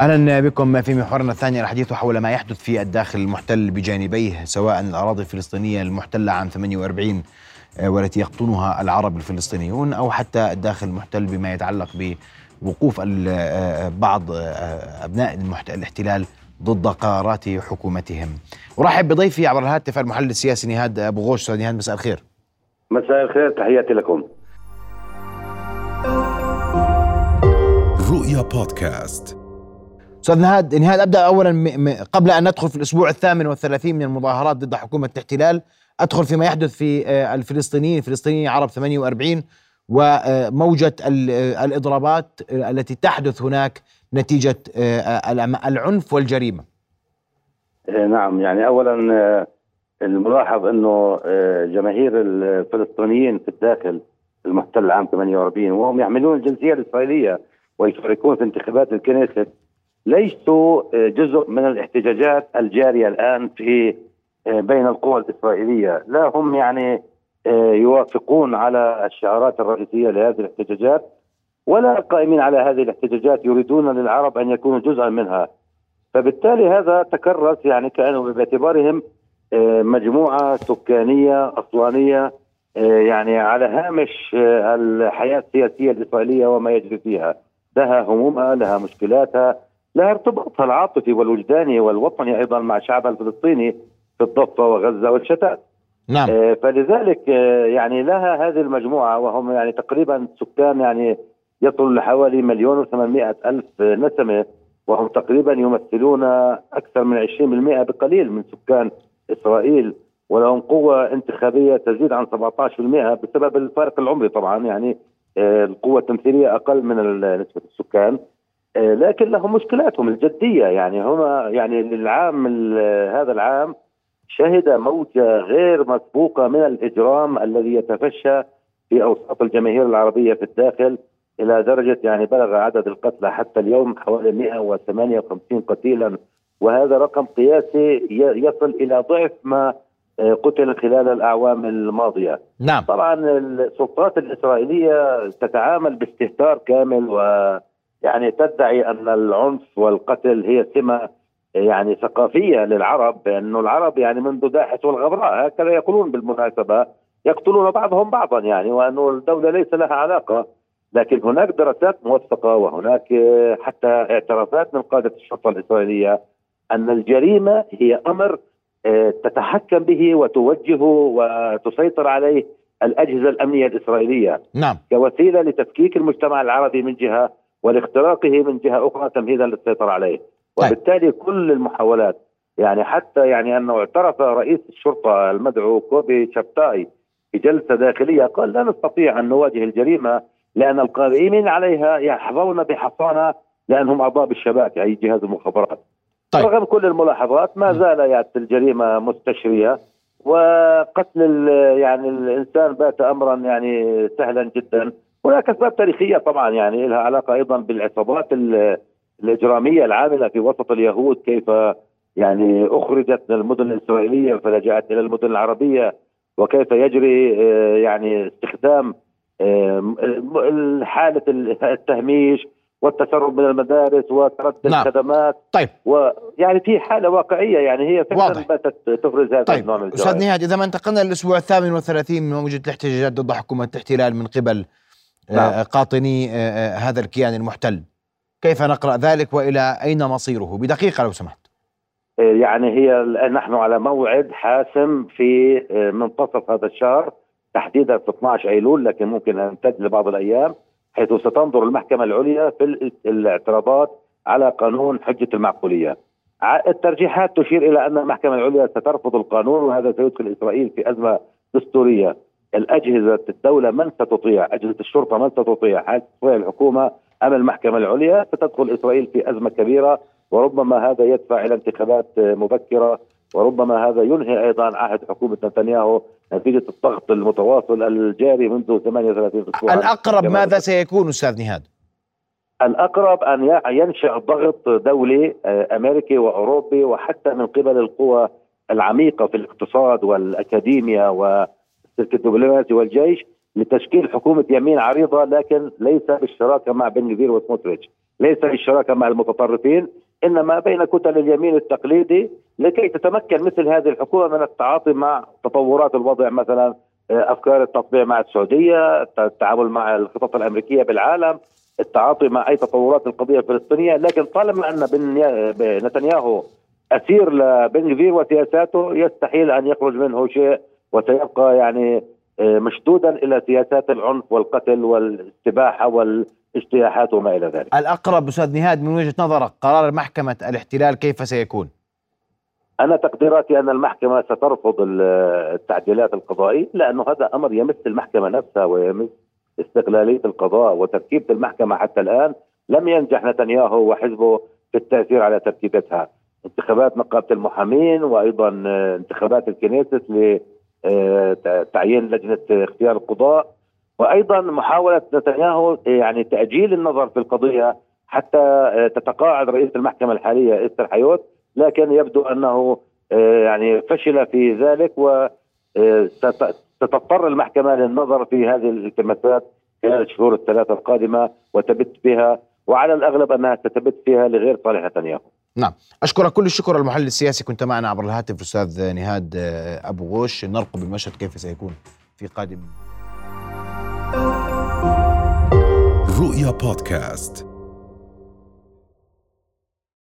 أهلا بكم في محورنا الثاني الحديث حول ما يحدث في الداخل المحتل بجانبيه سواء الأراضي الفلسطينية المحتلة عام 48 آه، والتي يقطنها العرب الفلسطينيون أو حتى الداخل المحتل بما يتعلق بوقوف آه، بعض آه، أبناء الاحتلال ضد قرارات حكومتهم. أرحب بضيفي عبر الهاتف المحلل السياسي نهاد أبو غوش أستاذ نهاد مساء الخير. مساء الخير تحياتي لكم. رؤيا بودكاست أستاذ نهاد نهاد أبدأ اولا. قبل أن ندخل في الأسبوع الثامن والثلاثين من المظاهرات ضد حكومة الاحتلال أدخل فيما يحدث في آه، الفلسطينيين الفلسطينيين عرب 48 وموجة الإضرابات التي تحدث هناك نتيجة آه، العنف والجريمة. آه، نعم يعني اولا الملاحظ إنه جماهير الفلسطينيين في الداخل المحتل عام 48 وهم يحملون الجنسية الإسرائيلية ويشاركون في انتخابات الكنيست ليسوا آه، جزء من الاحتجاجات الجارية الآن في آه، بين القوى الإسرائيلية، لا هم يعني آه، يوافقون على الشعارات الرئيسية لهذه الاحتجاجات ولا القائمين على هذه الاحتجاجات يريدون للعرب أن يكونوا جزءا منها. فبالتالي هذا تكرس يعني كانوا باعتبارهم مجموعة سكانية اصلانيه يعني على هامش الحياة السياسية الإسرائيلية وما يجري فيها. لها همومها، لها مشكلاتها، لها ارتباطها العاطفي والوجداني والوطني أيضا مع شعبها الفلسطيني في الضفة وغزة والشتات. نعم. آه فلذلك آه يعني لها هذه المجموعة وهم يعني تقريبا سكان يعني يصل لحوالي مليون و ألف نسمة وهم تقريبا يمثلون أكثر من 20% بقليل من سكان إسرائيل ولهم قوة انتخابية تزيد عن 17% بسبب الفارق العمري طبعا يعني آه القوة التمثيلية أقل من نسبة السكان. لكن لهم مشكلاتهم الجدية يعني هم يعني العام هذا العام شهد موجه غير مسبوقة من الإجرام الذي يتفشى في أوساط الجماهير العربية في الداخل إلى درجة يعني بلغ عدد القتلى حتى اليوم حوالي 158 قتيلا وهذا رقم قياسي يصل إلى ضعف ما آه، قتل خلال الأعوام الماضية. نعم. طبعا السلطات الإسرائيلية تتعامل باستهتار كامل و يعني تدعي أن العنف والقتل هي سمة يعني ثقافية للعرب بانه العرب يعني منذ داحس والغبراء هكذا يقولون بالمناسبة يقتلون بعضهم بعضا يعني وانه الدولة ليس لها علاقة. لكن هناك دراسات موثقة وهناك حتى اعترافات من قادة الشرطة الإسرائيلية أن الجريمة هي أمر آه، تتحكم به وتوجهه وتسيطر عليه الأجهزة الأمنية الإسرائيلية. نعم. كوسيلة لتفكيك المجتمع العربي من جهة ولاختراقه من جهة أخرى تمهيدا للسيطرة عليه طيب. وبالتالي كل المحاولات يعني حتى يعني أنه اعترف رئيس الشرطة المدعو كوبي شابتاي في جلسه داخلية قال لا نستطيع أن نواجه الجريمة لأن القائمين عليها يحظون بحصانة لأنهم أعضاء بالشباك أي جهاز المخابرات طيب. رغم كل الملاحظات ما زال يعني الجريمة مستشرية وقتل يعني الإنسان بات امرا يعني سهلا جدا هناك أسباب تاريخية طبعا يعني لها علاقة أيضا بالعصابات الإجرامية العاملة في وسط اليهود كيف يعني أخرجت من المدن الإسرائيلية فلجأت إلى المدن العربية وكيف يجري آه، يعني استخدام آه، حالة التهميش والتسرب من المدارس وتردد نعم. الخدمات طيب ويعني في حالة واقعية يعني هي فعلا باتت تفرز هذا طيب. النوع من الجرائم أستاذ نهاد إذا ما انتقلنا للأسبوع الثامن والثلاثين من موجة الاحتجاجات ضد حكومة الاحتلال من قبل نعم. آه، قاطني آه، آه، هذا الكيان المحتل كيف نقرأ ذلك وإلى أين مصيره بدقيقة لو سمحت يعني هي نحن على موعد حاسم في منتصف هذا الشهر تحديدا في 12 أيلول لكن ممكن أن يمتد لبعض الأيام حيث ستنظر المحكمة العليا في الاعتراضات على قانون حجة المعقولية. الترجيحات تشير إلى أن المحكمة العليا سترفض القانون وهذا سيدخل إسرائيل في أزمة دستورية. الأجهزة الدولة من ستطيع؟ أجهزة الشرطة من ستطيع؟ هل تستطيع الحكومة أم المحكمة العليا؟ ستدخل إسرائيل في أزمة كبيرة وربما هذا يدفع إلى انتخابات مبكرة وربما هذا ينهي أيضا عهد حكومة نتنياهو نتيجة الضغط المتواصل الجاري منذ 38 اسبوعا الأقرب ماذا سيكون أستاذ نهاد؟ الأقرب أن ينشأ ضغط دولي آه، أمريكي وأوروبي وحتى من قبل القوى العميقة في الاقتصاد والاكاديميا و السلك الدبلوماسي والجيش لتشكيل حكومة يمين عريضة لكن ليس بالشراكة مع بن جفير وسموتريتش. ليس للشراكه مع المتطرفين إنما بين كتل اليمين التقليدي لكي تتمكن مثل هذه الحكومة من التعاطي مع تطورات الوضع مثلا آه، أفكار التطبيع مع السعودية، التعامل مع الخطط الأمريكية بالعالم، التعاطي مع أي تطورات القضية الفلسطينية، لكن طالما أن نتنياهو أسير لبن كفير وسياساته يستحيل أن يخرج منه شيء وسيبقى يعني آه، مشدودا إلى سياسات العنف والقتل والاستباحه والاجتياحات وما إلى ذلك. الأقرب أستاذ نهاد من وجهة نظرك قرار محكمة الاحتلال كيف سيكون؟ أنا تقديراتي أن المحكمة سترفض التعديلات القضائية لأنه هذا أمر يمس المحكمة نفسها ويمس استقلالية القضاء وتركيبة المحكمة حتى الآن لم ينجح نتنياهو وحزبه في التأثير على تركيبتها انتخابات نقابة المحامين وأيضا انتخابات الكنيست لتعيين لجنة اختيار القضاء وأيضا محاولة نتنياهو يعني تأجيل النظر في القضية حتى تتقاعد رئيس المحكمة الحالية إستر حيوت لكن يبدو أنه يعني فشل في ذلك و ستضطر المحكمة للنظر في هذه الالتماسات خلال الشهور الثلاثة القادمة وتبت بها وعلى الأغلب أنها ستبت فيها لغير صالح نتنياهو. نعم. أشكرك كل الشكر المحلل السياسي. كنت معنا عبر الهاتف الأستاذ نهاد آه، أبو غوش. نرقب المشهد كيف سيكون في قادم. رؤيا بودكاست.